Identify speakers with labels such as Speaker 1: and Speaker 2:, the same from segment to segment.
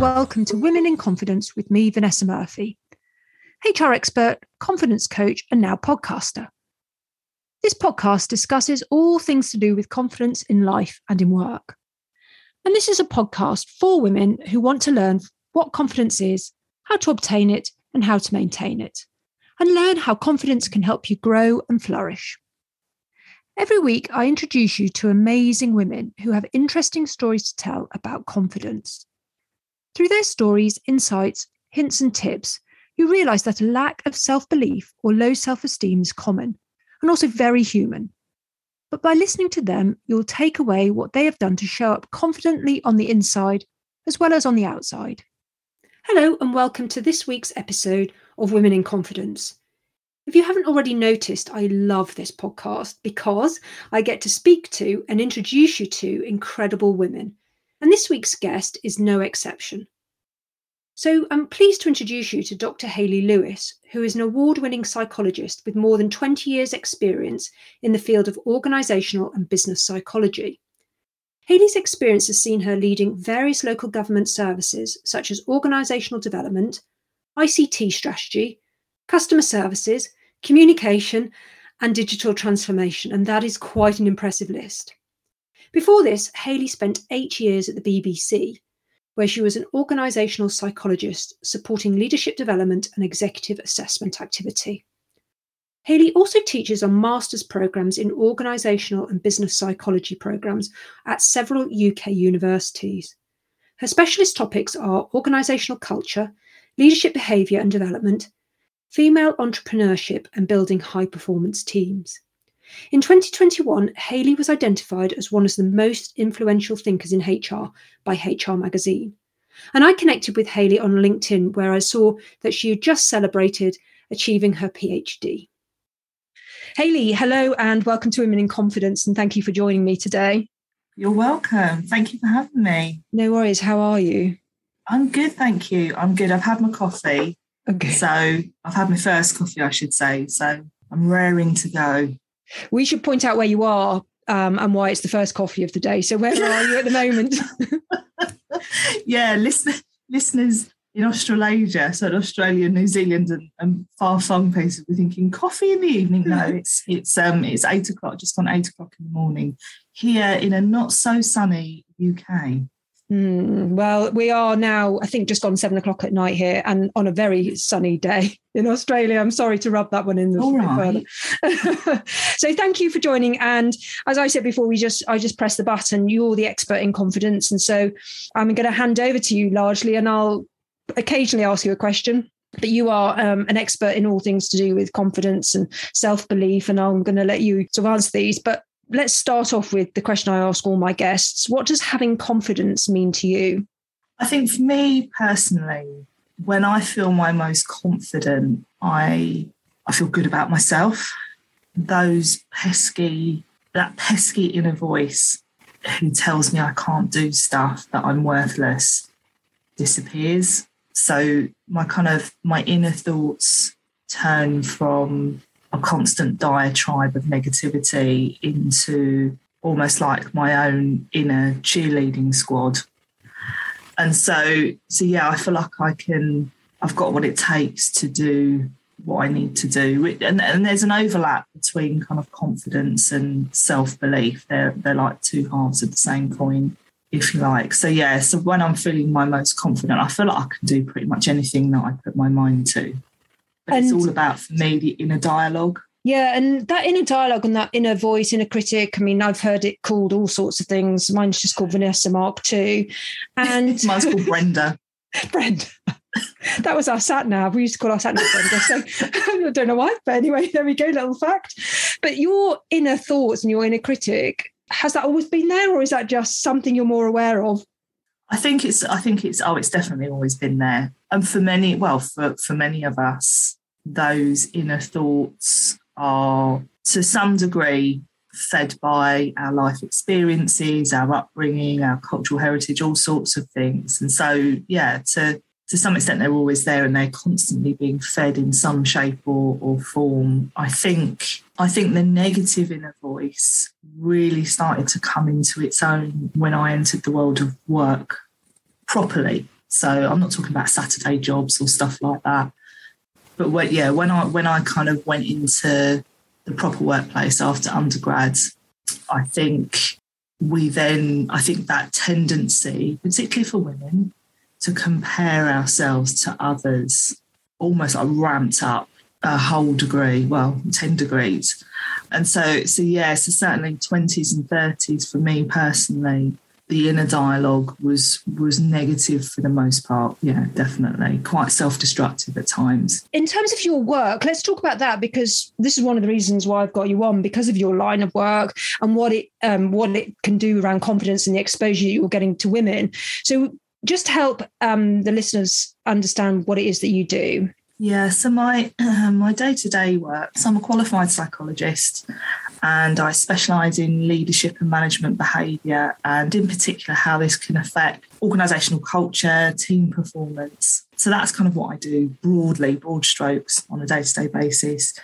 Speaker 1: welcome to Women in Confidence with me, Vanessa Murphy, HR expert, confidence coach, and now podcaster. This podcast discusses all things to do with confidence in life and in work. And this is a podcast for women who want to learn what confidence is, how to obtain it, and how to maintain it, and learn how confidence can help you grow and flourish. Every week, I introduce you to amazing women who have interesting stories to tell about confidence. Through their stories, insights, hints, and tips, you realize that a lack of self belief or low self esteem is common and also very human. But by listening to them, you'll take away what they have done to show up confidently on the inside as well as on the outside. Hello, and welcome to this week's episode of Women in Confidence. If you haven't already noticed, I love this podcast because I get to speak to and introduce you to incredible women. And this week's guest is no exception. So I'm pleased to introduce you to Dr. Hayley Lewis, who is an award winning psychologist with more than 20 years' experience in the field of organisational and business psychology. Hayley's experience has seen her leading various local government services such as organisational development, ICT strategy, customer services, communication, and digital transformation, and that is quite an impressive list. Before this, Hayley spent eight years at the BBC, where she was an organisational psychologist supporting leadership development and executive assessment activity. Hayley also teaches on master's programmes in organisational and business psychology programmes at several UK universities. Her specialist topics are organisational culture, leadership behaviour and development, female entrepreneurship, and building high performance teams. In 2021, Hayley was identified as one of the most influential thinkers in HR by HR Magazine. And I connected with Hayley on LinkedIn, where I saw that she had just celebrated achieving her PhD. Hayley, hello and welcome to Women in Confidence, and thank you for joining me today.
Speaker 2: You're welcome. Thank you for having me.
Speaker 1: No worries. How are you?
Speaker 2: I'm good, thank you. I'm good. I've had my coffee. Okay. So I've had my first coffee, I should say. So I'm raring to go.
Speaker 1: We should point out where you are um, and why it's the first coffee of the day. So where are you at the moment?
Speaker 2: yeah, listen, listeners in Australasia, so in Australia, New Zealand, and, and far flung places, we're thinking coffee in the evening. No, it's it's um it's eight o'clock, just on eight o'clock in the morning here in a not so sunny UK.
Speaker 1: Mm, well, we are now, I think, just gone seven o'clock at night here and on a very sunny day in Australia. I'm sorry to rub that one in
Speaker 2: All right.
Speaker 1: further. so thank you for joining. And as I said before, we just I just press the button. You're the expert in confidence. And so I'm going to hand over to you largely and I'll occasionally ask you a question. But you are um, an expert in all things to do with confidence and self belief, and I'm going to let you sort of answer these. But let's start off with the question I ask all my guests. What does having confidence mean to you?
Speaker 2: I think for me personally, when I feel my most confident, I I feel good about myself. Those pesky, that pesky inner voice who tells me I can't do stuff, that I'm worthless, disappears. So my kind of my inner thoughts turn from a constant diatribe of negativity into almost like my own inner cheerleading squad. And so, so yeah, I feel like I can, I've got what it takes to do what I need to do. And, and there's an overlap between kind of confidence and self belief. They're, they're like two halves of the same coin, if you like. So, yeah, so when I'm feeling my most confident, I feel like I can do pretty much anything that I put my mind to. But and, it's all about, for me, the inner dialogue.
Speaker 1: Yeah, and that inner dialogue and that inner voice, inner critic. I mean, I've heard it called all sorts of things. Mine's just called Vanessa Mark II. And
Speaker 2: mine's called Brenda.
Speaker 1: Brenda. that was our sat nav. We used to call our sat nav Brenda. So I don't know why, but anyway, there we go, little fact. But your inner thoughts and your inner critic, has that always been there, or is that just something you're more aware of?
Speaker 2: I think it's I think it's oh it's definitely always been there. And for many, well, for, for many of us, those inner thoughts are to some degree fed by our life experiences, our upbringing, our cultural heritage, all sorts of things. And so, yeah, to to some extent, they're always there and they're constantly being fed in some shape or, or form. I think I think the negative inner voice really started to come into its own when I entered the world of work properly. So I'm not talking about Saturday jobs or stuff like that. But when, yeah, when I when I kind of went into the proper workplace after undergrad, I think we then I think that tendency, particularly for women, to compare ourselves to others almost like ramped up a whole degree, well, 10 degrees. And so, so yeah, so certainly 20s and 30s for me personally, the inner dialogue was was negative for the most part. Yeah, definitely. Quite self-destructive at times.
Speaker 1: In terms of your work, let's talk about that because this is one of the reasons why I've got you on because of your line of work and what it um, what it can do around confidence and the exposure you're getting to women. So just help um, the listeners understand what it is that you do.
Speaker 2: Yeah, so my uh, my day to day work. So I'm a qualified psychologist, and I specialise in leadership and management behaviour, and in particular how this can affect organisational culture, team performance. So that's kind of what I do broadly, broad strokes on a day to day basis.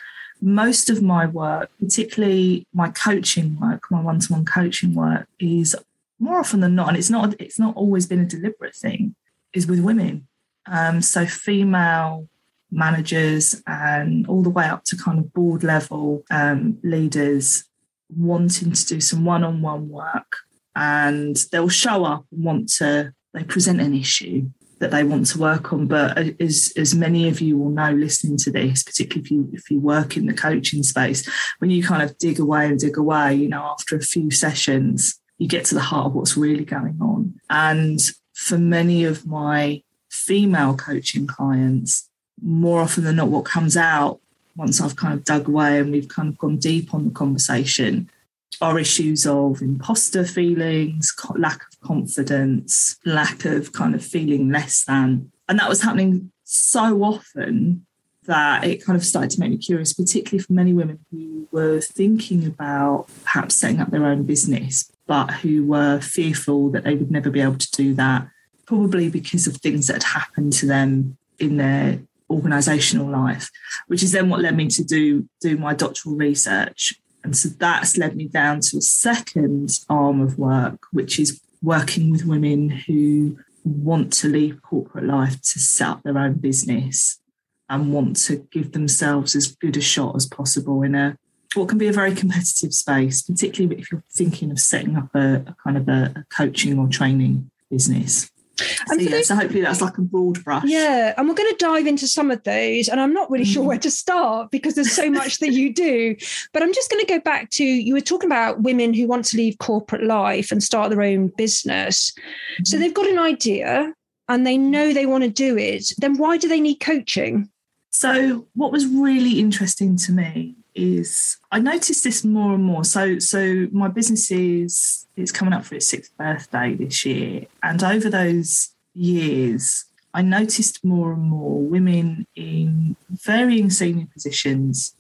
Speaker 2: Most of my work, particularly my coaching work, my one to one coaching work, is more often than not, and it's not it's not always been a deliberate thing, is with women. Um, so female managers and all the way up to kind of board level um, leaders wanting to do some one-on-one work and they'll show up and want to they present an issue that they want to work on but as as many of you will know listening to this particularly if you if you work in the coaching space when you kind of dig away and dig away you know after a few sessions you get to the heart of what's really going on. And for many of my female coaching clients, more often than not, what comes out once I've kind of dug away and we've kind of gone deep on the conversation are issues of imposter feelings, lack of confidence, lack of kind of feeling less than. And that was happening so often that it kind of started to make me curious, particularly for many women who were thinking about perhaps setting up their own business, but who were fearful that they would never be able to do that, probably because of things that had happened to them in their organizational life, which is then what led me to do, do my doctoral research. And so that's led me down to a second arm of work, which is working with women who want to leave corporate life to set up their own business and want to give themselves as good a shot as possible in a what can be a very competitive space, particularly if you're thinking of setting up a, a kind of a, a, coaching or training business. So, yeah, so hopefully that's like a broad brush.
Speaker 1: Yeah, and we're going to dive into some of those, and I'm not really sure mm. where to start because there's so much that you do. But I'm just going to go back to you were talking about women who want to leave corporate life and start their own business. Mm-hmm. So they've got an idea and they know they want to do it. Then why do they need coaching?
Speaker 2: So what was really interesting to me is I noticed this more and more. So so my business is it's coming up for its sixth birthday this year, and over those years, I noticed more and more women in varying senior positions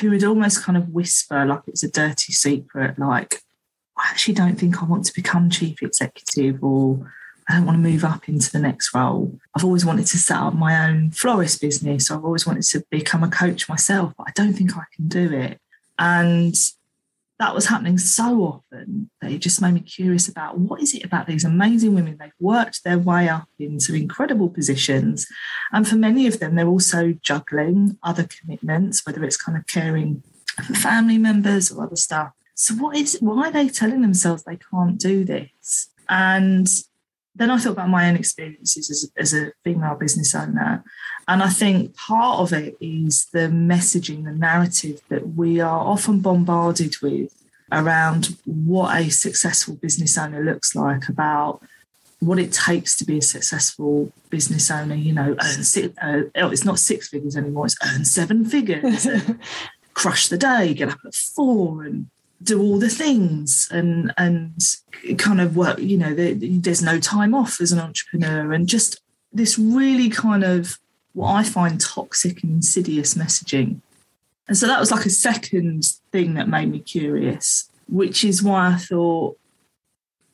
Speaker 2: who would almost kind of whisper like it's a dirty secret, like I actually don't think I want to become chief executive or I don't want to move up into the next role. I've always wanted to set up my own florist business. I've always wanted to become a coach myself, but I don't think I can do it. And that was happening so often that it just made me curious about what is it about these amazing women? They've worked their way up into incredible positions. And for many of them, they're also juggling other commitments, whether it's kind of caring for family members or other stuff. So what is why are they telling themselves they can't do this? And then I thought about my own experiences as, as a female business owner. And I think part of it is the messaging, the narrative that we are often bombarded with around what a successful business owner looks like, about what it takes to be a successful business owner. You know, earn six, uh, oh, it's not six figures anymore, it's earn seven figures, crush the day, get up at four and do all the things and and kind of work you know there's no time off as an entrepreneur and just this really kind of what i find toxic and insidious messaging and so that was like a second thing that made me curious which is why i thought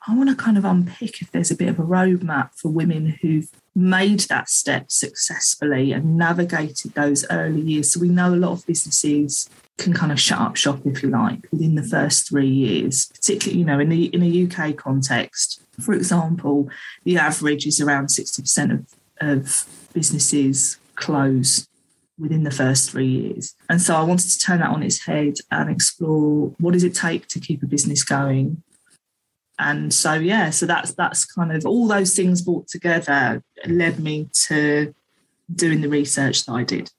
Speaker 2: I want to kind of unpick if there's a bit of a roadmap for women who've made that step successfully and navigated those early years. So we know a lot of businesses can kind of shut up shop, if you like, within the first three years, particularly, you know, in the in a UK context. For example, the average is around 60% of, of businesses close within the first three years. And so I wanted to turn that on its head and explore what does it take to keep a business going? And so yeah, so that's that's kind of all those things brought together led me to doing the research that I did.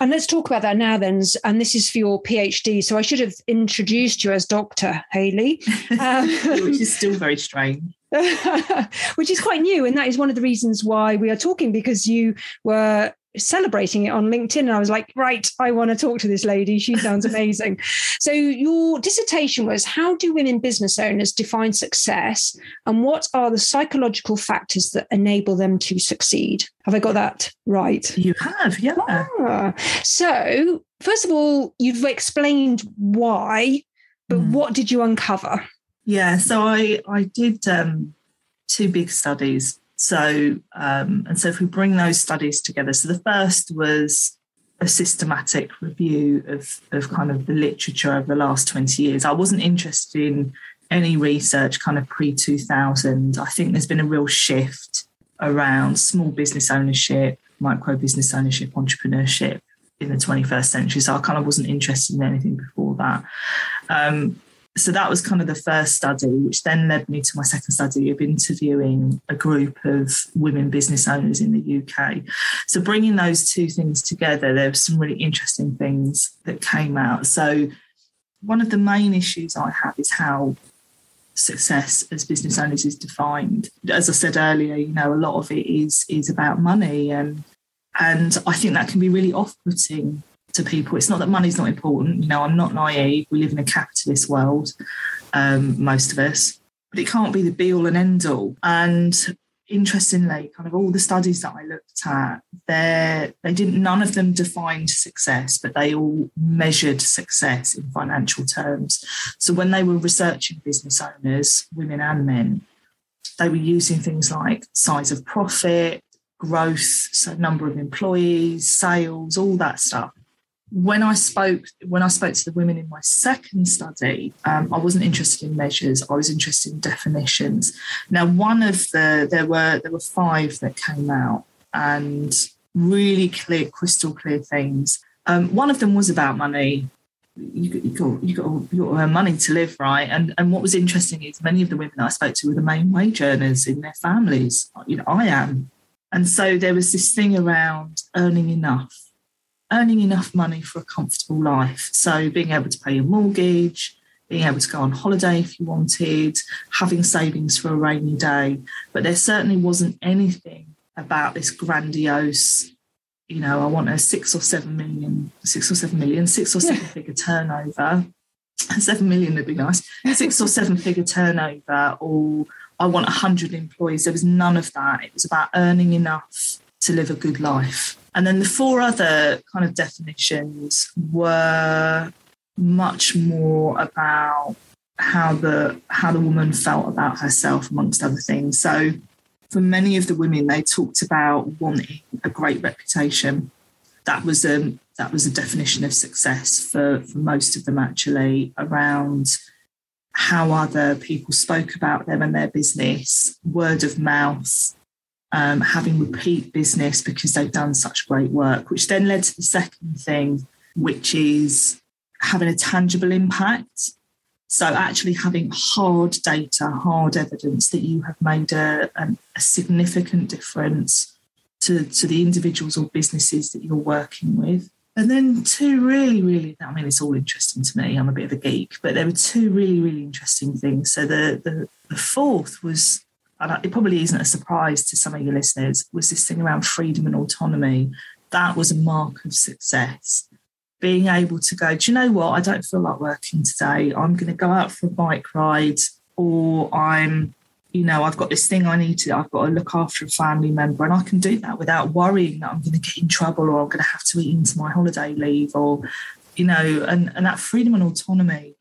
Speaker 1: And let's talk about that now then. And this is for your PhD. So I should have introduced you as Dr. Hayley.
Speaker 2: Um, Which is still very strange.
Speaker 1: Which is quite new. And that is one of the reasons why we are talking because you were celebrating it on LinkedIn. And I was like, right, I want to talk to this lady. She sounds amazing. so, your dissertation was How do women business owners define success? And what are the psychological factors that enable them to succeed? Have I got that right?
Speaker 2: You have, yeah. Ah.
Speaker 1: So, first of all, you've explained why, but mm. what did you uncover?
Speaker 2: Yeah, so I I did um, two big studies so, um, and so if we bring those studies together, so the first was a systematic review of, of kind of the literature over the last 20 years. I wasn't interested in any research kind of pre 2000. I think there's been a real shift around small business ownership, micro business ownership, entrepreneurship in the 21st century. So I kind of wasn't interested in anything before that. Um, so that was kind of the first study, which then led me to my second study of interviewing a group of women business owners in the UK. So bringing those two things together, there were some really interesting things that came out. So one of the main issues I have is how success as business owners is defined. As I said earlier, you know, a lot of it is is about money and and I think that can be really off-putting to people. It's not that money's not important. You know, I'm not naive. We live in a capitalist world, um, most of us, but it can't be the be all and end all. And interestingly, kind of all the studies that I looked at, they they didn't none of them defined success, but they all measured success in financial terms. So when they were researching business owners, women and men, they were using things like size of profit, growth, so number of employees, sales, all that stuff when I spoke when I spoke to the women in my second study, um, I wasn't interested in measures. I was interested in definitions. Now, one of the there were there were five that came out and really clear, crystal clear things. Um, one of them was about money. You, you got you got you got money to live, right? And and what was interesting is many of the women that I spoke to were the main wage earners in their families. You know, I am, and so there was this thing around earning enough earning enough money for a comfortable life. So being able to pay your mortgage, being able to go on holiday if you wanted, having savings for a rainy day. But there certainly wasn't anything about this grandiose, you know, I want a six or seven million, six or seven million, six or seven yeah. figure turnover. Seven million would be nice. Six or seven figure turnover, or I want a hundred employees. There was none of that. It was about earning enough to live a good life. And then the four other kind of definitions were much more about how the how the woman felt about herself, amongst other things. So for many of the women, they talked about wanting a great reputation. That was a um, that was a definition of success for, for most of them actually around how other people spoke about them and their business, word of mouth, um, having repeat business because they've done such great work, which then led to the second thing, which is having a tangible impact. So, actually having hard data, hard evidence that you have made a, a, significant difference to, to the individuals or businesses that you're working with. And then two really, really, I mean, it's all interesting to me. I'm a bit of a geek, but there were two really, really interesting things. So the the, the fourth was and it probably isn't a surprise to some of your listeners, was this thing around freedom and autonomy. That was a mark of success. Being able to go, do you know what? I don't feel like working today. I'm going to go out for a bike ride, or I'm, you know, I've got this thing I need to, I've got to look after a family member, and I can do that without worrying that I'm going to get in trouble or I'm going to have to eat into my holiday leave, or, you know, and, and that freedom and autonomy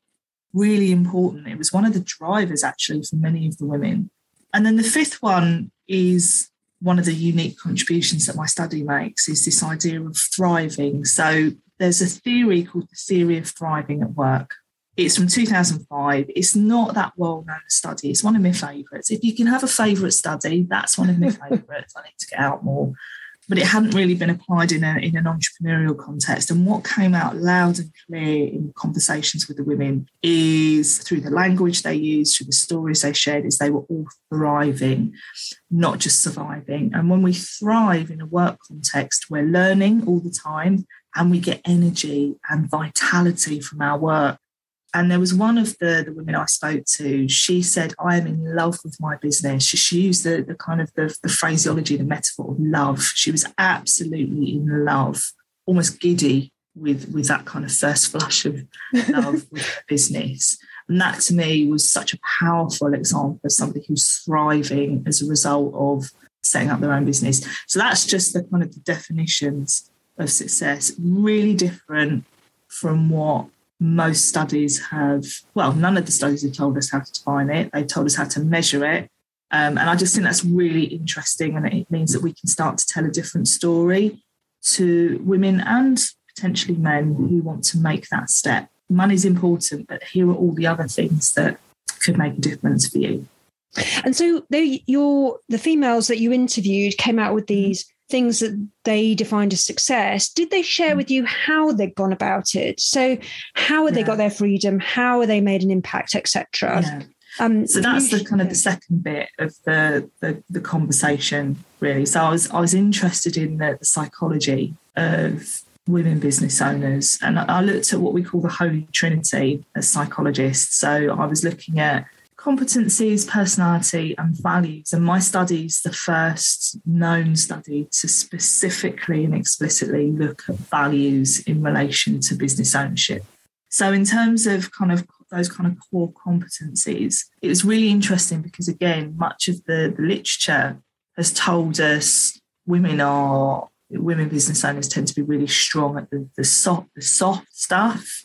Speaker 2: really important. It was one of the drivers actually for many of the women. And then the fifth one is one of the unique contributions that my study makes is this idea of thriving. So there's a theory called the theory of thriving at work. It's from 2005. It's not that well known study. It's one of my favourites. If you can have a favourite study, that's one of my favourites. I need to get out more but it hadn't really been applied in, a, in an entrepreneurial context. And what came out loud and clear in conversations with the women is through the language they used, through the stories they shared, is they were all thriving, not just surviving. And when we thrive in a work context, we're learning all the time and we get energy and vitality from our work. And there was one of the, the women I spoke to, she said, I am in love with my business. She, she used the, the kind of the, the phraseology, the metaphor of love. She was absolutely in love, almost giddy with, with that kind of first flush of love with her business. And that to me was such a powerful example of somebody who's thriving as a result of setting up their own business. So that's just the kind of the definitions of success, really different from what most studies have, well, none of the studies have told us how to define it. They've told us how to measure it. Um, and I just think that's really interesting. And it means that we can start to tell a different story to women and potentially men who want to make that step. Money's important, but here are all the other things that could make a difference for you.
Speaker 1: And so they, your the females that you interviewed came out with these things that they defined as success, did they share mm. with you how they've gone about it? So, how have yeah. they got their freedom? How have they made an impact, etc.
Speaker 2: Yeah. Um, so that's the kind of the second bit of the, the, the conversation, really. So I was I was interested in the, the psychology of women business owners, and I looked at what we call the Holy Trinity as psychologists. So I was looking at competencies, personality, and values. And my study is the first known study to specifically and explicitly look at values in relation to business ownership. So, in terms of kind of those kind of core competencies, it was really interesting because, again, much of the, the literature has told us women are women business owners tend to be really strong at the, the soft the soft stuff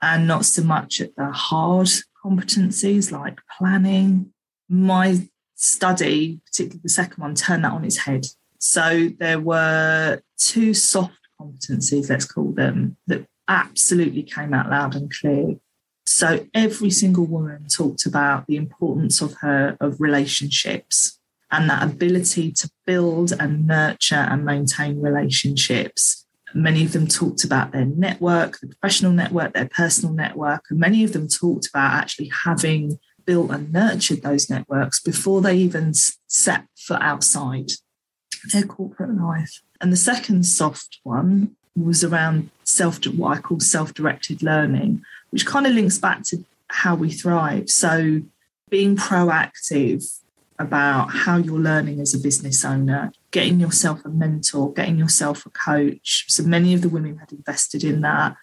Speaker 2: and not so much at the hard competencies like planning. My study, particularly the second one, turned that on its head. So there were two soft competencies, let's call them, that absolutely came out loud and clear. So every single woman talked about the importance of her of relationships and that ability to build and nurture and maintain relationships Many of them talked about their network, the professional network, their personal network, and many of them talked about actually having built and nurtured those networks before they even set foot outside their corporate life. And the second soft one was around self, what I call self-directed learning, which kind of links back to how we thrive. So being proactive about how you're learning as a business owner, getting yourself a mentor, getting yourself a coach. So many of the women had invested in that,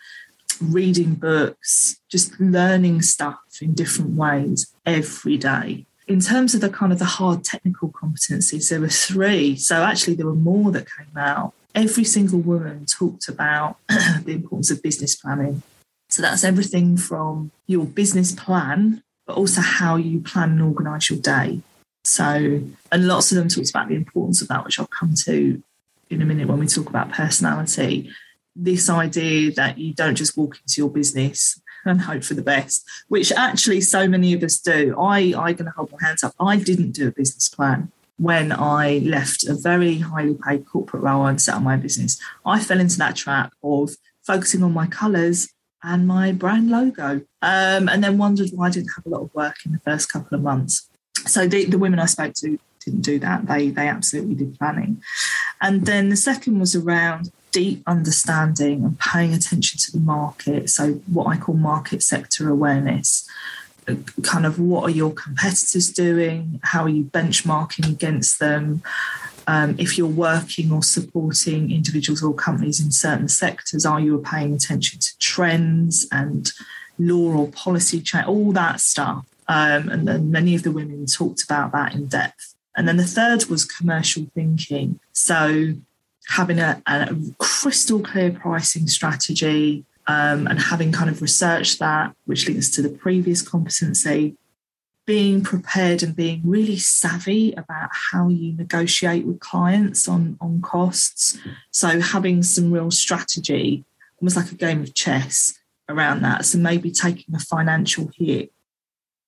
Speaker 2: reading books, just learning stuff in different ways every day. In terms of the kind of the hard technical competencies, there were three. So actually, there were more that came out. Every single woman talked about the importance of business planning. So that's everything from your business plan, but also how you plan and organize your day. So, and lots of them talked about the importance of that, which I'll come to in a minute when we talk about personality. This idea that you don't just walk into your business and hope for the best, which actually so many of us do. I, I'm going to hold my hands up. I didn't do a business plan when I left a very highly paid corporate role and set up my business. I fell into that trap of focusing on my colours and my brand logo, um, and then wondered why I didn't have a lot of work in the first couple of months so the, the women I spoke to didn't do that. They they absolutely did planning. And then the second was around deep understanding and paying attention to the market. So what I call market sector awareness. Kind of what are your competitors doing? How are you benchmarking against them? Um, if you're working or supporting individuals or companies in certain sectors, are you paying attention to trends and law or policy change? All that stuff um, and then many of the women talked about that in depth. And then the third was commercial thinking. So having a, a crystal clear pricing strategy, um, and having kind of researched that, which links to the previous competency, being prepared and being really savvy about how you negotiate with clients on, on costs. So having some real strategy, almost like a game of chess around that. So maybe taking a financial hit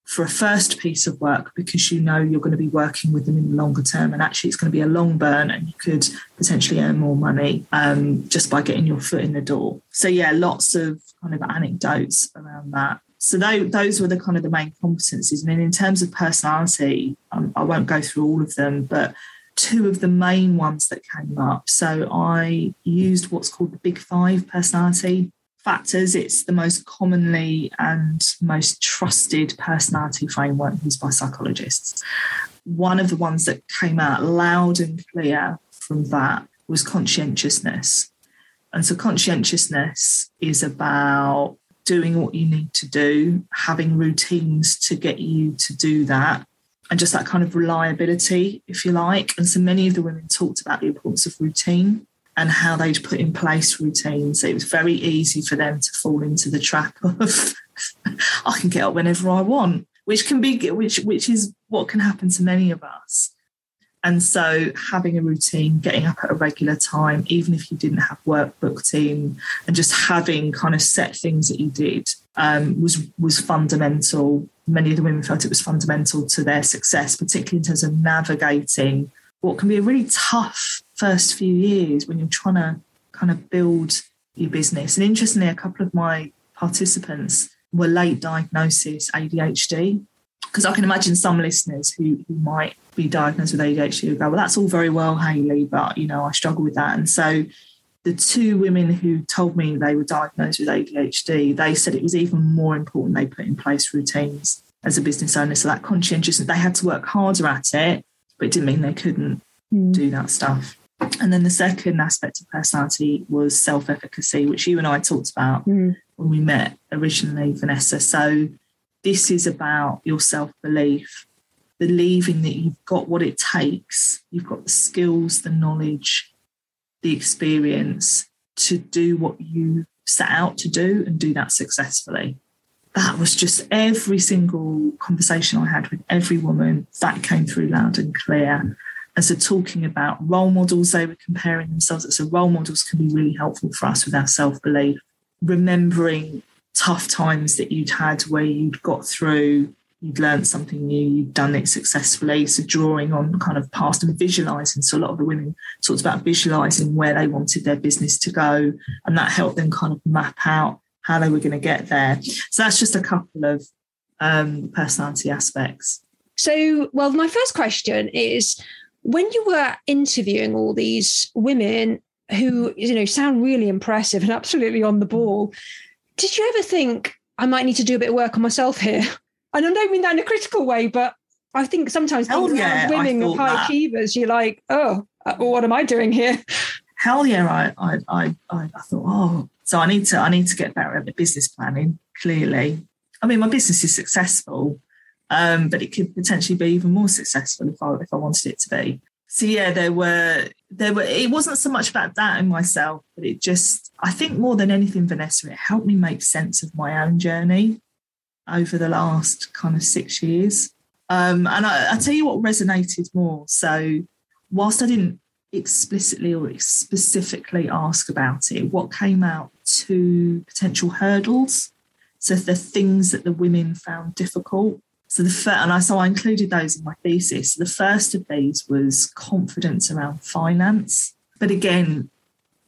Speaker 2: for a first piece of work because you know you're going to be working with them in the longer term and actually it's going to be a long burn and you could potentially earn more money um, just by getting your foot in the door. So yeah lots of kind of anecdotes around that. So those were the kind of the main competencies. And mean, in terms of personality um, i won't go through all of them but two of the main ones that came up. So i used what's called the big five personality factors. It's the most commonly and most trusted personality framework used by psychologists. One of the ones that came out loud and clear from that was conscientiousness. And so, conscientiousness is about doing what you need to do, having routines to get you to do that, and just that kind of reliability, if you like. And so, many of the women talked about the importance of routine and how they'd put in place routines. It was very easy for them to fall into the trap of I can get up whenever I want, which can be which which is what can happen to many of us. And so having a routine, getting up at a regular time, even if you didn't have work booked in, and just having kind of set things that you did um, was was fundamental. Many of the women felt it was fundamental to their success, particularly in terms of navigating what can be a really tough first few years when you're trying to kind of build your business. And interestingly, a couple of my participants were late diagnosis ADHD. Because I can imagine some listeners who, who might be diagnosed with ADHD who go, Well, that's all very well, Hayley, but you know, I struggle with that. And so the two women who told me they were diagnosed with ADHD, they said it was even more important they put in place routines as a business owner. So that conscientiousness, they had to work harder at it, but it didn't mean they couldn't mm. do that stuff. And then the second aspect of personality was self efficacy, which you and I talked about mm. when we met originally, Vanessa. So this is about your self belief, believing that you've got what it takes, you've got the skills, the knowledge, the experience to do what you set out to do and do that successfully. That was just every single conversation I had with every woman that came through loud and clear. And so, talking about role models, they were comparing themselves. So, role models can be really helpful for us with our self belief. Remembering tough times that you'd had where you'd got through, you'd learned something new, you'd done it successfully. So, drawing on kind of past and visualizing. So, a lot of the women talked about visualizing where they wanted their business to go. And that helped them kind of map out how they were going to get there. So, that's just a couple of um, personality aspects.
Speaker 1: So, well, my first question is when you were interviewing all these women who you know sound really impressive and absolutely on the ball did you ever think i might need to do a bit of work on myself here and i don't mean that in a critical way but i think sometimes
Speaker 2: Hell yeah,
Speaker 1: women of high that. achievers you're like oh uh, what am i doing here
Speaker 2: Hell yeah, I, I, I, I thought, oh, so I need to, I need to get better at the business planning. Clearly, I mean, my business is successful, um, but it could potentially be even more successful if I if I wanted it to be. So yeah, there were there were. It wasn't so much about that in myself, but it just I think more than anything, Vanessa, it helped me make sense of my own journey over the last kind of six years. Um, and I, I tell you what resonated more. So whilst I didn't explicitly or specifically ask about it, what came out two potential hurdles. So the things that the women found difficult so the first, and I so I included those in my thesis. The first of these was confidence around finance. But again,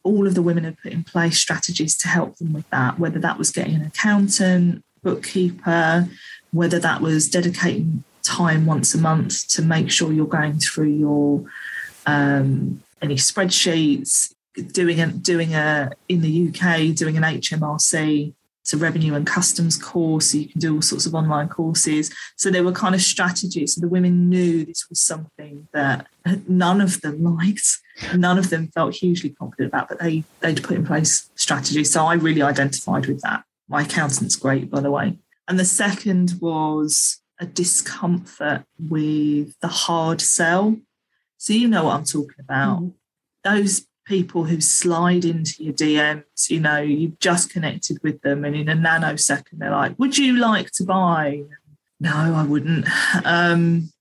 Speaker 2: all of the women had put in place strategies to help them with that, whether that was getting an accountant, bookkeeper, whether that was dedicating time once a month to make sure you're going through your um, any spreadsheets, doing a doing a in the UK doing an HMRC it's a revenue and customs course. So you can do all sorts of online courses. So there were kind of strategies. So the women knew this was something that none of them liked. None of them felt hugely confident about, but they they'd put in place strategies. So I really identified with that. My accountant's great, by the way. And the second was a discomfort with the hard sell. So you know what I'm talking about. Mm. Those people who slide into your DMs, you know, you've just connected with them and in a nanosecond they're like, Would you like to buy? No, I wouldn't. Um,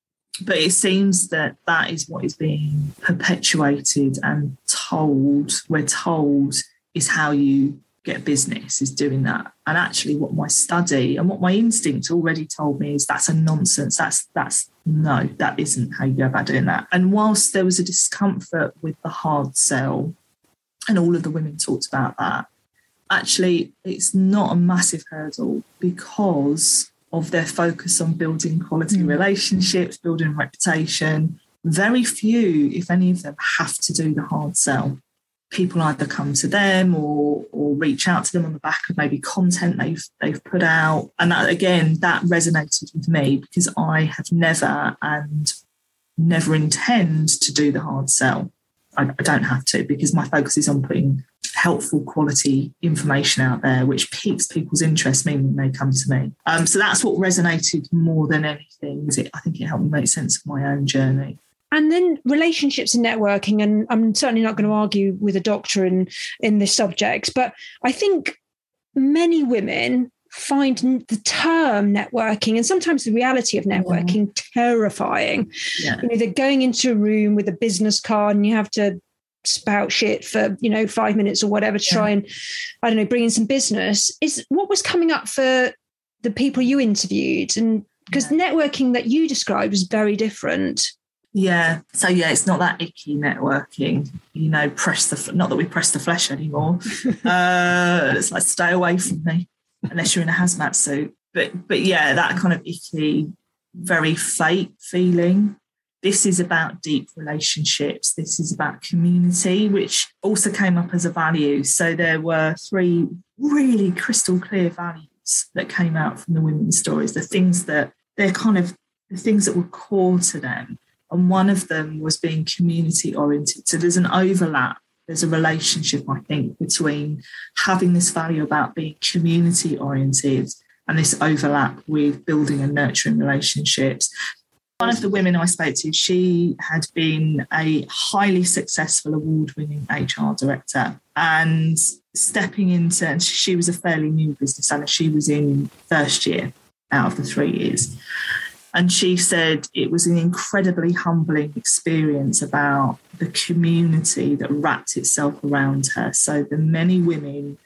Speaker 2: but it seems that that is what is being perpetuated and told. We're told is how you get business is doing that. And actually, what my study and what my instinct already told me is that's a nonsense. That's that's no, that isn't how you go about doing that. And whilst there was a discomfort with the hard sell, and all of the women talked about that, actually, it's not a massive hurdle because of their focus on building quality mm. relationships, building reputation. Very few, if any of them, have to do the hard sell people either come to them or or reach out to them on the back of maybe content they've they've put out. And that again that resonated with me because I have never and never intend to do the hard sell. I, I don't have to because my focus is on putting helpful quality information out there which piques people's interest meaning they come to me. Um, so that's what resonated more than anything. Is it, I think it helped me make sense of my own journey
Speaker 1: and then relationships and networking and i'm certainly not going to argue with a doctor in in this subject but i think many women find the term networking and sometimes the reality of mm-hmm. networking yeah. terrifying yeah. you know they're going into a room with a business card and you have to spout shit for you know five minutes or whatever to yeah. try and i don't know bring in some business is what was coming up for the people you interviewed and because networking that you described was very different
Speaker 2: yeah. So yeah, it's not that icky networking. You know, press the not that we press the flesh anymore. uh, it's like stay away from me unless you're in a hazmat suit. But but yeah, that kind of icky, very fake feeling. This is about deep relationships. This is about community, which also came up as a value. So there were three really crystal clear values that came out from the women's stories. The things that they're kind of the things that were core to them and one of them was being community oriented. So there's an overlap, there's a relationship, I think, between having this value about being community oriented and this overlap with building and nurturing relationships. One of the women I spoke to, she had been a highly successful award winning HR director and stepping into, and she was a fairly new business owner. She was in first year out of the three years. And she said it was an incredibly humbling experience about the community that wrapped itself around her. So the many women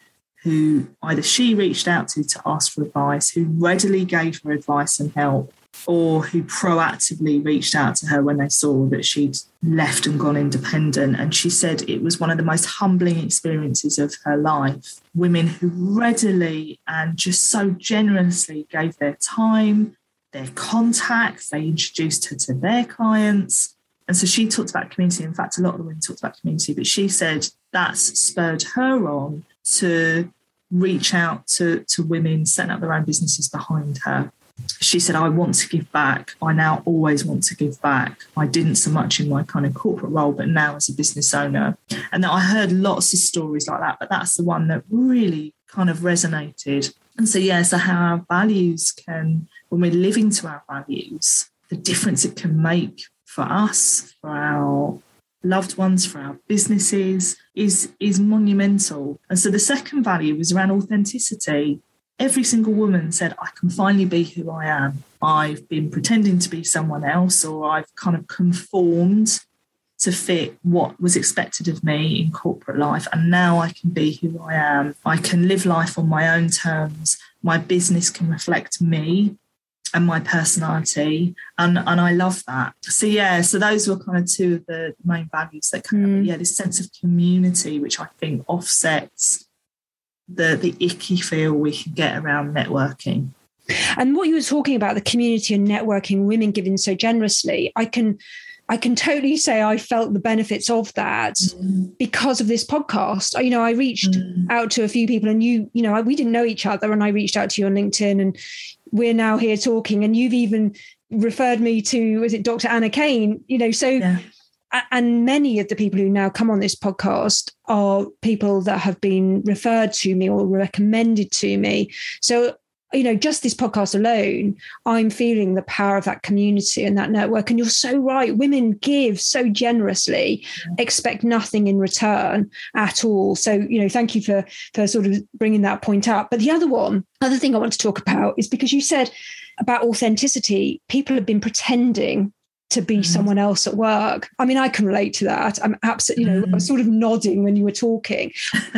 Speaker 2: who either she reached out to to ask for advice, who readily gave her advice and help, or who proactively reached out to her when they saw that she'd left and gone independent. And she said it was one of the most humbling experiences of her life. Women who readily and just so generously gave their time, their contacts, they introduced her to their clients. And so she talked about community. In fact, a lot of the women talked about community, but she said that's spurred her on to reach out to, to women, setting up their own businesses behind her. She said, I want to give back. I now always want to give back. I didn't so much in my kind of corporate role, but now as a business owner. And I heard lots of stories like that, but that's the one that really kind of resonated. And so, yeah, so how our values can when we're living to our values, the difference it can make for us, for our loved ones, for our businesses is, is monumental. And so the second value was around authenticity. Every single woman said, I can finally be who I am. I've been pretending to be someone else, or I've kind of conformed to fit what was expected of me in corporate life. And now I can be who I am. I can live life on my own terms. My business can reflect me and my personality and and I love that so yeah so those were kind of two of the main values that kind mm. of yeah this sense of community which I think offsets the the icky feel we can get around networking
Speaker 1: and what you were talking about the community and networking women giving so generously I can I can totally say I felt the benefits of that mm. because of this podcast. You know, I reached mm. out to a few people and you, you know, we didn't know each other and I reached out to you on LinkedIn and we're now here talking and you've even referred me to was it dr anna kane you know so yeah. and many of the people who now come on this podcast are people that have been referred to me or recommended to me so you know, just this podcast alone, I'm feeling the power of that community and that network. And you're so right. Women give so generously, expect nothing in return at all. So, you know, thank you for for sort of bringing that point up. But the other one, other thing I want to talk about is because you said about authenticity, people have been pretending to be mm. someone else at work. I mean, I can relate to that. I'm absolutely, you know, mm. I was sort of nodding when you were talking.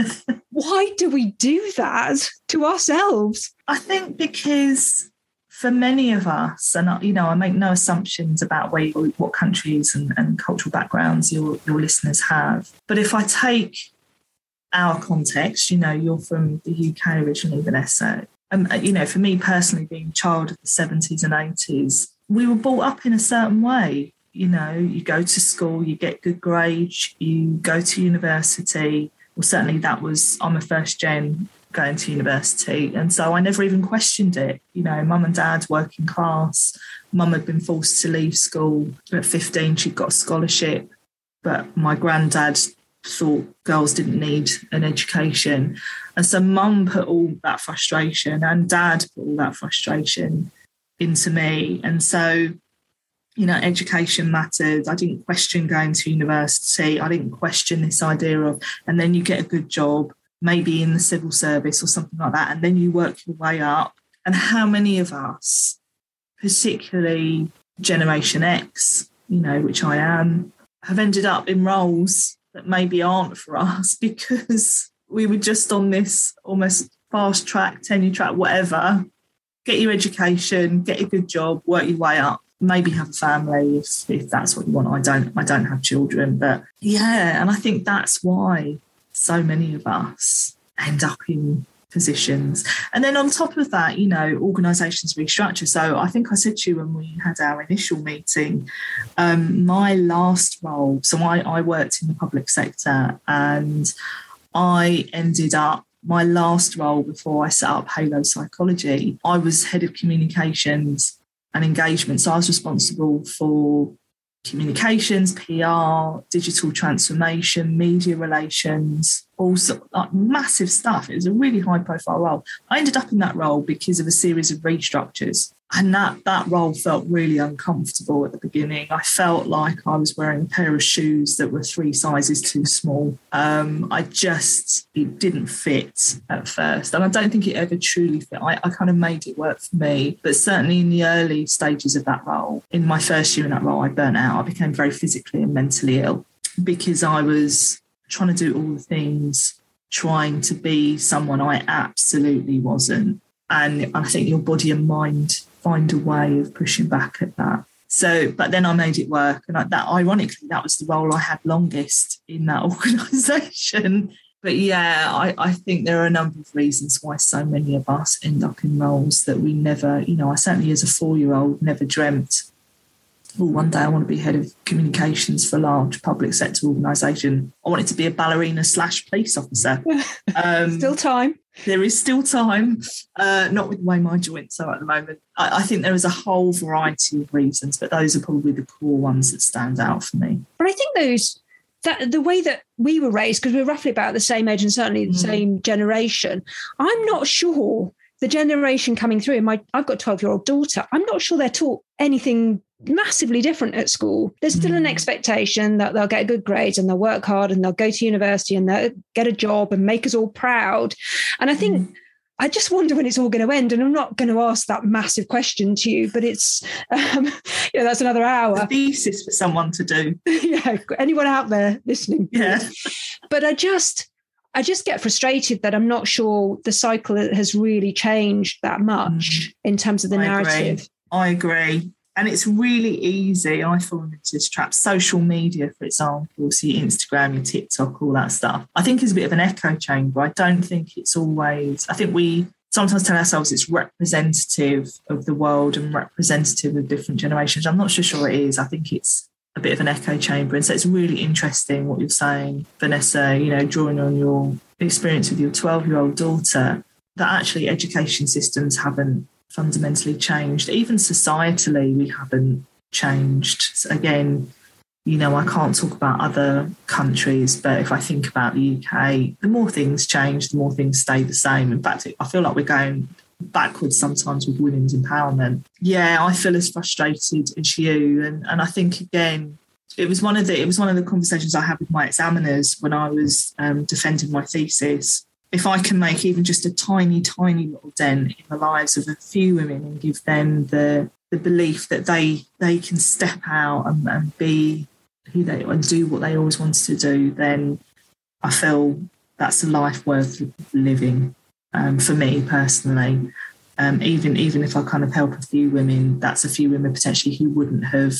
Speaker 1: Why do we do that to ourselves?
Speaker 2: I think because for many of us, and you know, I make no assumptions about where what countries and, and cultural backgrounds your your listeners have. But if I take our context, you know, you're from the UK originally, Vanessa. Um, you know, for me personally, being a child of the 70s and 80s, we were brought up in a certain way. You know, you go to school, you get good grades, you go to university. Well, certainly that was, I'm a first gen going to university. And so I never even questioned it. You know, mum and dad working class. Mum had been forced to leave school at 15. She'd got a scholarship. But my granddad thought girls didn't need an education. And so mum put all that frustration and dad put all that frustration into me. And so, you know, education mattered. I didn't question going to university. I didn't question this idea of, and then you get a good job, maybe in the civil service or something like that, and then you work your way up. And how many of us, particularly Generation X, you know, which I am, have ended up in roles that maybe aren't for us because we were just on this almost fast track, tenure track, whatever, get your education, get a good job, work your way up. Maybe have a family if, if that's what you want. I don't. I don't have children, but yeah, and I think that's why so many of us end up in positions. And then on top of that, you know, organisations restructure. So I think I said to you when we had our initial meeting, um, my last role. So I, I worked in the public sector, and I ended up my last role before I set up Halo Psychology, I was head of communications and engagement. So I was responsible for communications, PR, digital transformation, media relations, all sort of like massive stuff. It was a really high profile role. I ended up in that role because of a series of restructures and that that role felt really uncomfortable at the beginning. I felt like I was wearing a pair of shoes that were three sizes too small. Um, I just it didn't fit at first, and I don't think it ever truly fit. I, I kind of made it work for me, but certainly in the early stages of that role, in my first year in that role, I burnt out. I became very physically and mentally ill because I was trying to do all the things, trying to be someone I absolutely wasn't. And I think your body and mind find a way of pushing back at that. So, but then I made it work. And that, ironically, that was the role I had longest in that organisation. But yeah, I, I think there are a number of reasons why so many of us end up in roles that we never, you know, I certainly as a four year old never dreamt well, one day I want to be head of communications for a large public sector organisation. I wanted to be a ballerina slash police officer.
Speaker 1: Um, still time.
Speaker 2: There is still time, uh, not with the way my joints are at the moment. I, I, think there is a whole variety of reasons, but those are probably the core ones that stand out for me.
Speaker 1: But I think those that the way that we were raised, because we're roughly about the same age and certainly the mm. same generation, I'm not sure the generation coming through. My I've got a 12 year old daughter. I'm not sure they're taught anything massively different at school. There's still an mm. expectation that they'll get good grades and they'll work hard and they'll go to university and they'll get a job and make us all proud. And I think mm. I just wonder when it's all going to end. And I'm not going to ask that massive question to you, but it's, um, yeah, that's another hour.
Speaker 2: A thesis for someone to do.
Speaker 1: yeah. Anyone out there listening?
Speaker 2: Yeah.
Speaker 1: but I just, I just get frustrated that I'm not sure the cycle has really changed that much mm. in terms of the
Speaker 2: I
Speaker 1: narrative.
Speaker 2: Agree. I agree. And it's really easy. I fall into this trap. Social media, for example, so your Instagram, your TikTok, all that stuff. I think is a bit of an echo chamber. I don't think it's always. I think we sometimes tell ourselves it's representative of the world and representative of different generations. I'm not sure it is. I think it's a bit of an echo chamber. And so it's really interesting what you're saying, Vanessa, you know, drawing on your experience with your 12 year old daughter, that actually education systems haven't fundamentally changed. Even societally, we haven't changed. So again, you know, I can't talk about other countries, but if I think about the UK, the more things change, the more things stay the same. In fact, I feel like we're going backwards sometimes with women's empowerment. Yeah, I feel as frustrated as you. And and I think again, it was one of the it was one of the conversations I had with my examiners when I was um, defending my thesis. If I can make even just a tiny, tiny little dent in the lives of a few women and give them the the belief that they they can step out and, and be who they and do what they always wanted to do, then I feel that's a life worth living um, for me personally. Um, even even if I kind of help a few women, that's a few women potentially who wouldn't have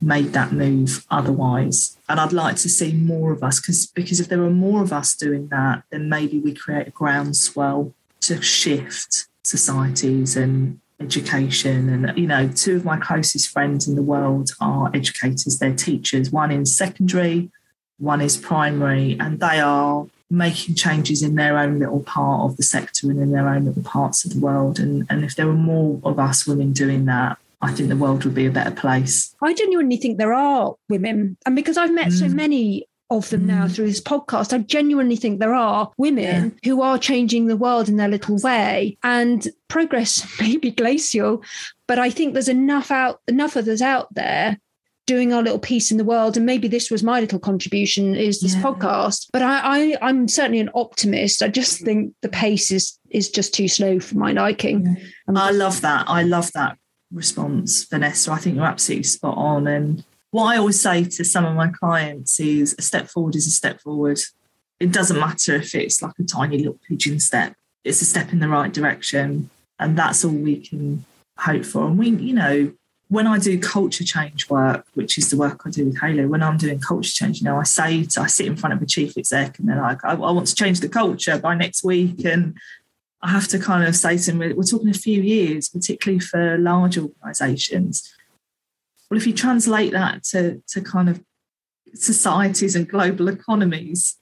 Speaker 2: made that move otherwise. And I'd like to see more of us because because if there are more of us doing that, then maybe we create a groundswell to shift societies and education. And you know, two of my closest friends in the world are educators. They're teachers. One in secondary, one is primary, and they are making changes in their own little part of the sector and in their own little parts of the world. And, and if there were more of us women doing that, I think the world would be a better place.
Speaker 1: I genuinely think there are women. And because I've met mm. so many of them mm. now through this podcast, I genuinely think there are women yeah. who are changing the world in their little way. And progress may be glacial, but I think there's enough out enough of us out there doing our little piece in the world and maybe this was my little contribution is this yeah. podcast. But I, I i'm certainly an optimist. I just think the pace is is just too slow for my liking.
Speaker 2: Yeah. Um, i love that. I love that response vanessa. I think you're absolutely spot on. And what i always say to some of my clients is a step forward is a step forward. It doesn't matter if it's like a tiny little pigeon step. It's a step in the right direction and that's all we can hope for. And we you know when I do culture change work, which is the work I do with Halo, when I'm doing culture change, you know, I say to, I sit in front of a chief exec and they're like, I, I, want to change the culture by next week. And I have to kind of say to them, we're talking a few years, particularly for large organizations. Well, if you translate that to, to kind of societies and global economies,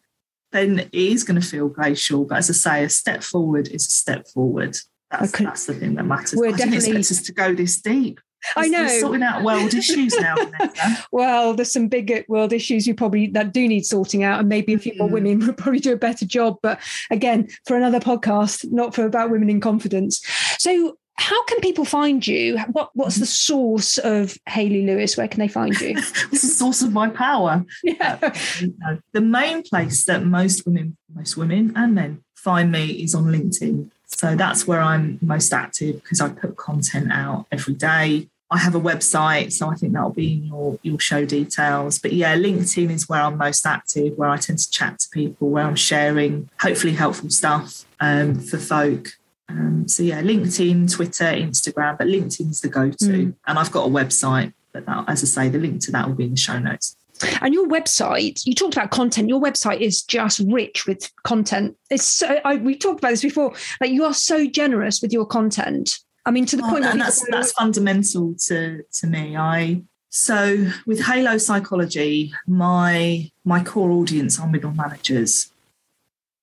Speaker 2: then it is going to feel glacial. But as I say, a step forward is a step forward. That's, that's the thing that matters. We're I definitely, didn't expect us to go this deep.
Speaker 1: I know.
Speaker 2: Sorting out world issues now.
Speaker 1: well, there's some big world issues you probably that do need sorting out, and maybe a few more mm. women would probably do a better job. But again, for another podcast, not for about women in confidence. So, how can people find you? What What's the source of Hayley Lewis? Where can they find you?
Speaker 2: it's the source of my power. Yeah. Uh, the main place that most women, most women and men find me is on LinkedIn. So that's where I'm most active because I put content out every day. I have a website, so I think that'll be in your, your show details. But yeah, LinkedIn is where I'm most active, where I tend to chat to people, where I'm sharing hopefully helpful stuff um, for folk. Um, so yeah, LinkedIn, Twitter, Instagram, but LinkedIn's the go-to. Mm. And I've got a website, but that, as I say, the link to that will be in the show notes.
Speaker 1: And your website, you talked about content. Your website is just rich with content. It's so I, we've talked about this before. Like you are so generous with your content. I mean, to the oh, point,
Speaker 2: and that's that's fundamental to to me. I so with Halo Psychology, my my core audience are middle managers.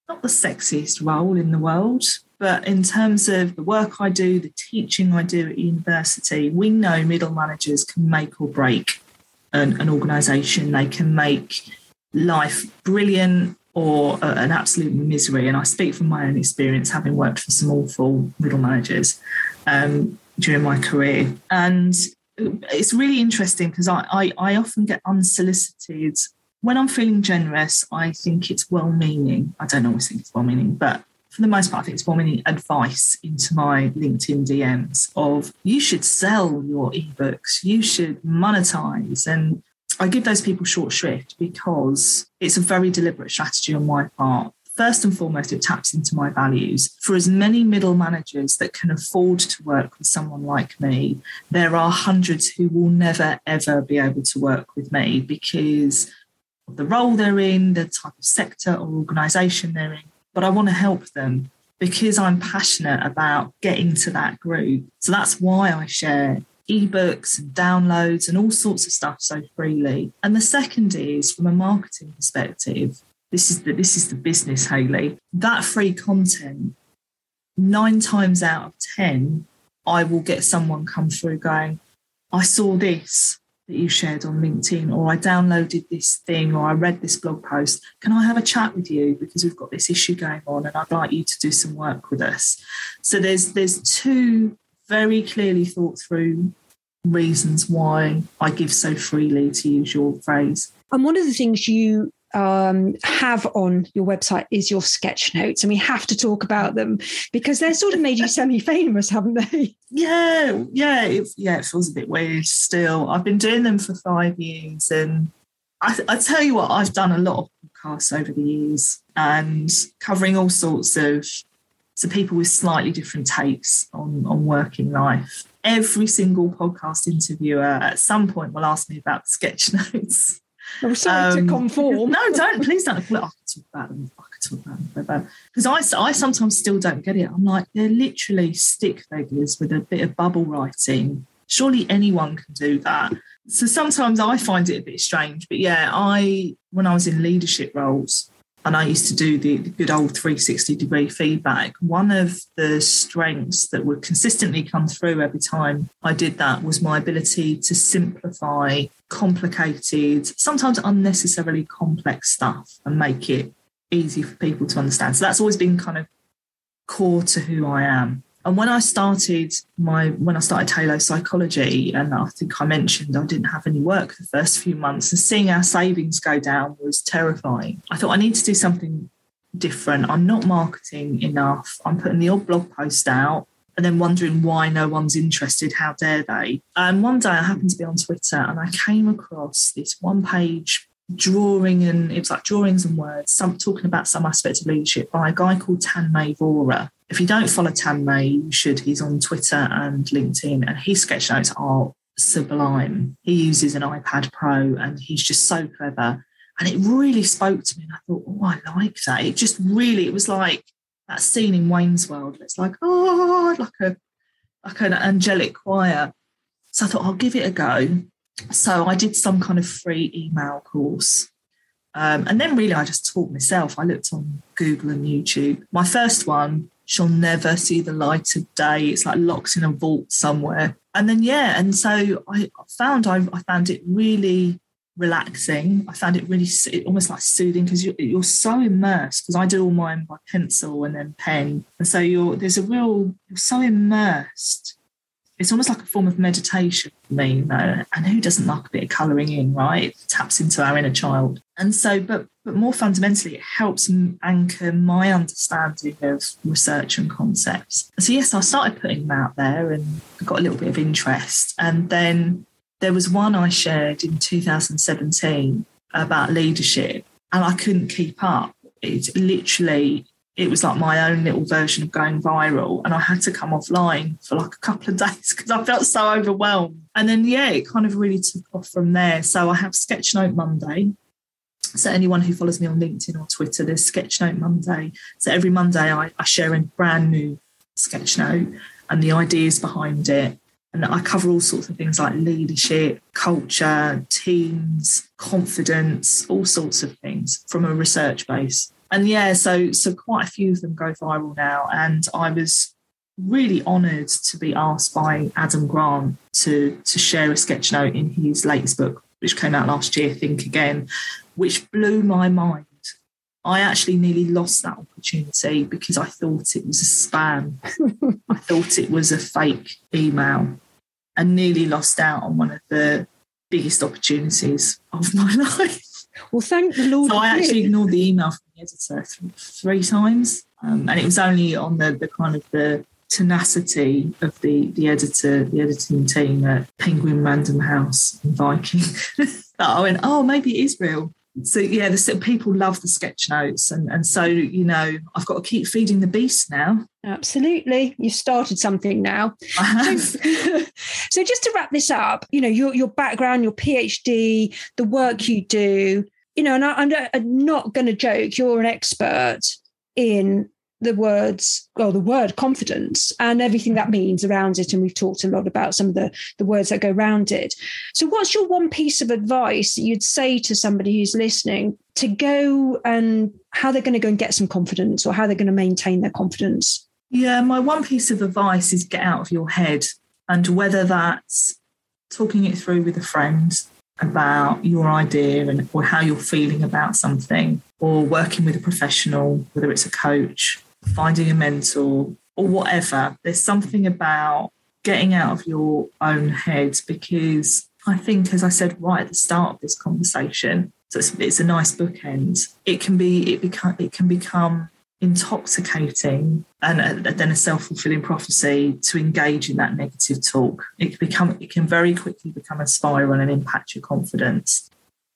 Speaker 2: Not the sexiest role in the world, but in terms of the work I do, the teaching I do at university, we know middle managers can make or break an, an organisation. They can make life brilliant or an absolute misery. And I speak from my own experience, having worked for some awful middle managers um, during my career. And it's really interesting because I, I, I often get unsolicited. When I'm feeling generous, I think it's well meaning. I don't always think it's well meaning, but for the most part, I think it's well meaning advice into my LinkedIn DMs of you should sell your ebooks, you should monetize. And I give those people short shrift because it's a very deliberate strategy on my part first and foremost, it taps into my values. For as many middle managers that can afford to work with someone like me, there are hundreds who will never, ever be able to work with me because of the role they're in, the type of sector or organization they're in. But I want to help them because I'm passionate about getting to that group. So that's why I share ebooks and downloads and all sorts of stuff so freely. And the second is from a marketing perspective, this is the this is the business, Hayley. That free content, nine times out of ten, I will get someone come through going, I saw this. that you shared on LinkedIn, or I downloaded this thing, or I read this blog post. Can I have a chat with you because we've got this issue going on, and I'd like you to do some work with us. So there's there's two very clearly thought through reasons why I give so freely, to use your phrase.
Speaker 1: And one of the things you um, have on your website is your sketch notes, and we have to talk about them because they're sort of made you semi-famous, haven't they?
Speaker 2: Yeah, yeah, it, yeah. It feels a bit weird still. I've been doing them for five years, and I, I tell you what, I've done a lot of podcasts over the years and covering all sorts of so people with slightly different takes on on working life. Every single podcast interviewer at some point will ask me about sketch notes.
Speaker 1: I'm sorry um, to conform.
Speaker 2: No, don't. Please don't. I can talk about them. I can talk about them Because I, I sometimes still don't get it. I'm like, they're literally stick figures with a bit of bubble writing. Surely anyone can do that. So sometimes I find it a bit strange. But yeah, I, when I was in leadership roles, and I used to do the, the, good old 360 degree feedback. One of the strengths that would consistently come through every time I did that was my ability to simplify complicated, sometimes unnecessarily complex stuff and make it easy for people to understand. So that's always been kind of core to who I am. And when I started my when I started Halo Psychology, and I think I mentioned I didn't have any work the first few months, and seeing our savings go down was terrifying. I thought I need to do something different. I'm not marketing enough. I'm putting the odd blog post out and then wondering why no one's interested. How dare they? And one day I happened to be on Twitter and I came across this one page drawing and it was like drawings and words, some talking about some aspect of leadership by a guy called Tanmay Vora. If you don't follow Tanmay, you should. He's on Twitter and LinkedIn, and his sketch notes are sublime. He uses an iPad Pro and he's just so clever. And it really spoke to me. And I thought, oh, I like that. It just really, it was like that scene in Wayne's World. It's like, oh, like a like an angelic choir. So I thought I'll give it a go. So I did some kind of free email course. Um, and then really I just taught myself. I looked on Google and YouTube. My first one she'll never see the light of day. It's like locked in a vault somewhere. And then yeah, and so I found I, I found it really relaxing. I found it really almost like soothing because you're, you're so immersed. Because I do all mine by pencil and then pen, and so you're there's a real you're so immersed it's almost like a form of meditation for me, know. And who doesn't like a bit of colouring in, right? It taps into our inner child. And so, but but more fundamentally, it helps anchor my understanding of research and concepts. So yes, I started putting them out there, and got a little bit of interest. And then there was one I shared in 2017 about leadership, and I couldn't keep up. It literally it was like my own little version of going viral. And I had to come offline for like a couple of days because I felt so overwhelmed. And then, yeah, it kind of really took off from there. So I have Sketchnote Monday. So anyone who follows me on LinkedIn or Twitter, there's Sketchnote Monday. So every Monday I, I share a brand new sketchnote and the ideas behind it. And I cover all sorts of things like leadership, culture, teams, confidence, all sorts of things from a research base and yeah, so so quite a few of them go viral now, and I was really honoured to be asked by Adam Grant to to share a sketchnote in his latest book, which came out last year, Think Again, which blew my mind. I actually nearly lost that opportunity because I thought it was a spam. I thought it was a fake email and nearly lost out on one of the biggest opportunities of my life.
Speaker 1: Well, thank the Lord.
Speaker 2: So I actually ignored the email from the editor th- three times, um, and it was only on the the kind of the tenacity of the the editor, the editing team at Penguin Random House in Viking that I went, oh, maybe it is real. So yeah, the people love the sketch notes, and and so you know I've got to keep feeding the beast now.
Speaker 1: Absolutely, you've started something now. So, so just to wrap this up, you know your your background, your PhD, the work you do, you know, and I, I'm, I'm not going to joke. You're an expert in the words or the word confidence and everything that mm-hmm. means around it. And we've talked a lot about some of the the words that go around it. So what's your one piece of advice that you'd say to somebody who's listening to go and how they're going to go and get some confidence or how they're going to maintain their confidence?
Speaker 2: Yeah my one piece of advice is get out of your head and whether that's talking it through with a friend about your idea and or how you're feeling about something, or working with a professional, whether it's a coach, finding a mentor, or whatever. There's something about getting out of your own head because I think, as I said right at the start of this conversation, so it's, it's a nice bookend. It can be it become it can become intoxicating and then a self-fulfilling prophecy to engage in that negative talk it can become it can very quickly become a spiral and impact your confidence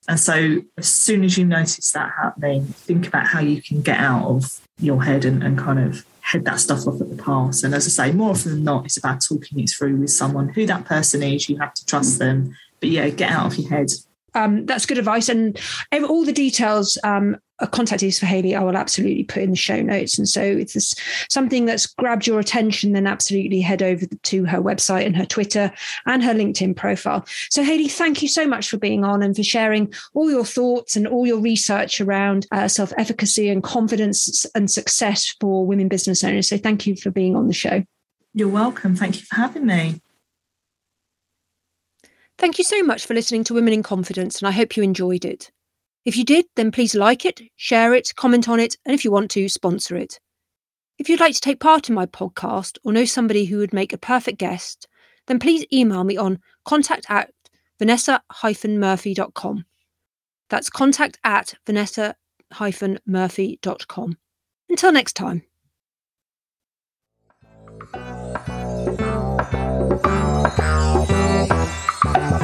Speaker 2: and so as soon as you notice that happening think about how you can get out of your head and, and kind of head that stuff off at the pass. And as i say more often than not it's about talking it through with someone who that person is you have to trust them. But yeah get out of your head
Speaker 1: um, that's good advice. And all the details, um, contact details for Hayley, I will absolutely put in the show notes. And so if there's something that's grabbed your attention, then absolutely head over to her website and her Twitter and her LinkedIn profile. So Hayley, thank you so much for being on and for sharing all your thoughts and all your research around uh, self-efficacy and confidence and success for women business owners. So thank you for being on the show.
Speaker 2: You're welcome. Thank you for having me.
Speaker 1: Thank you so much for listening to Women in Confidence, and I hope you enjoyed it. If you did, then please like it, share it, comment on it, and if you want to, sponsor it. If you'd like to take part in my podcast or know somebody who would make a perfect guest, then please email me on contact at vanessa-murphy.com. That's contact at vanessa-murphy.com. Until next time smile.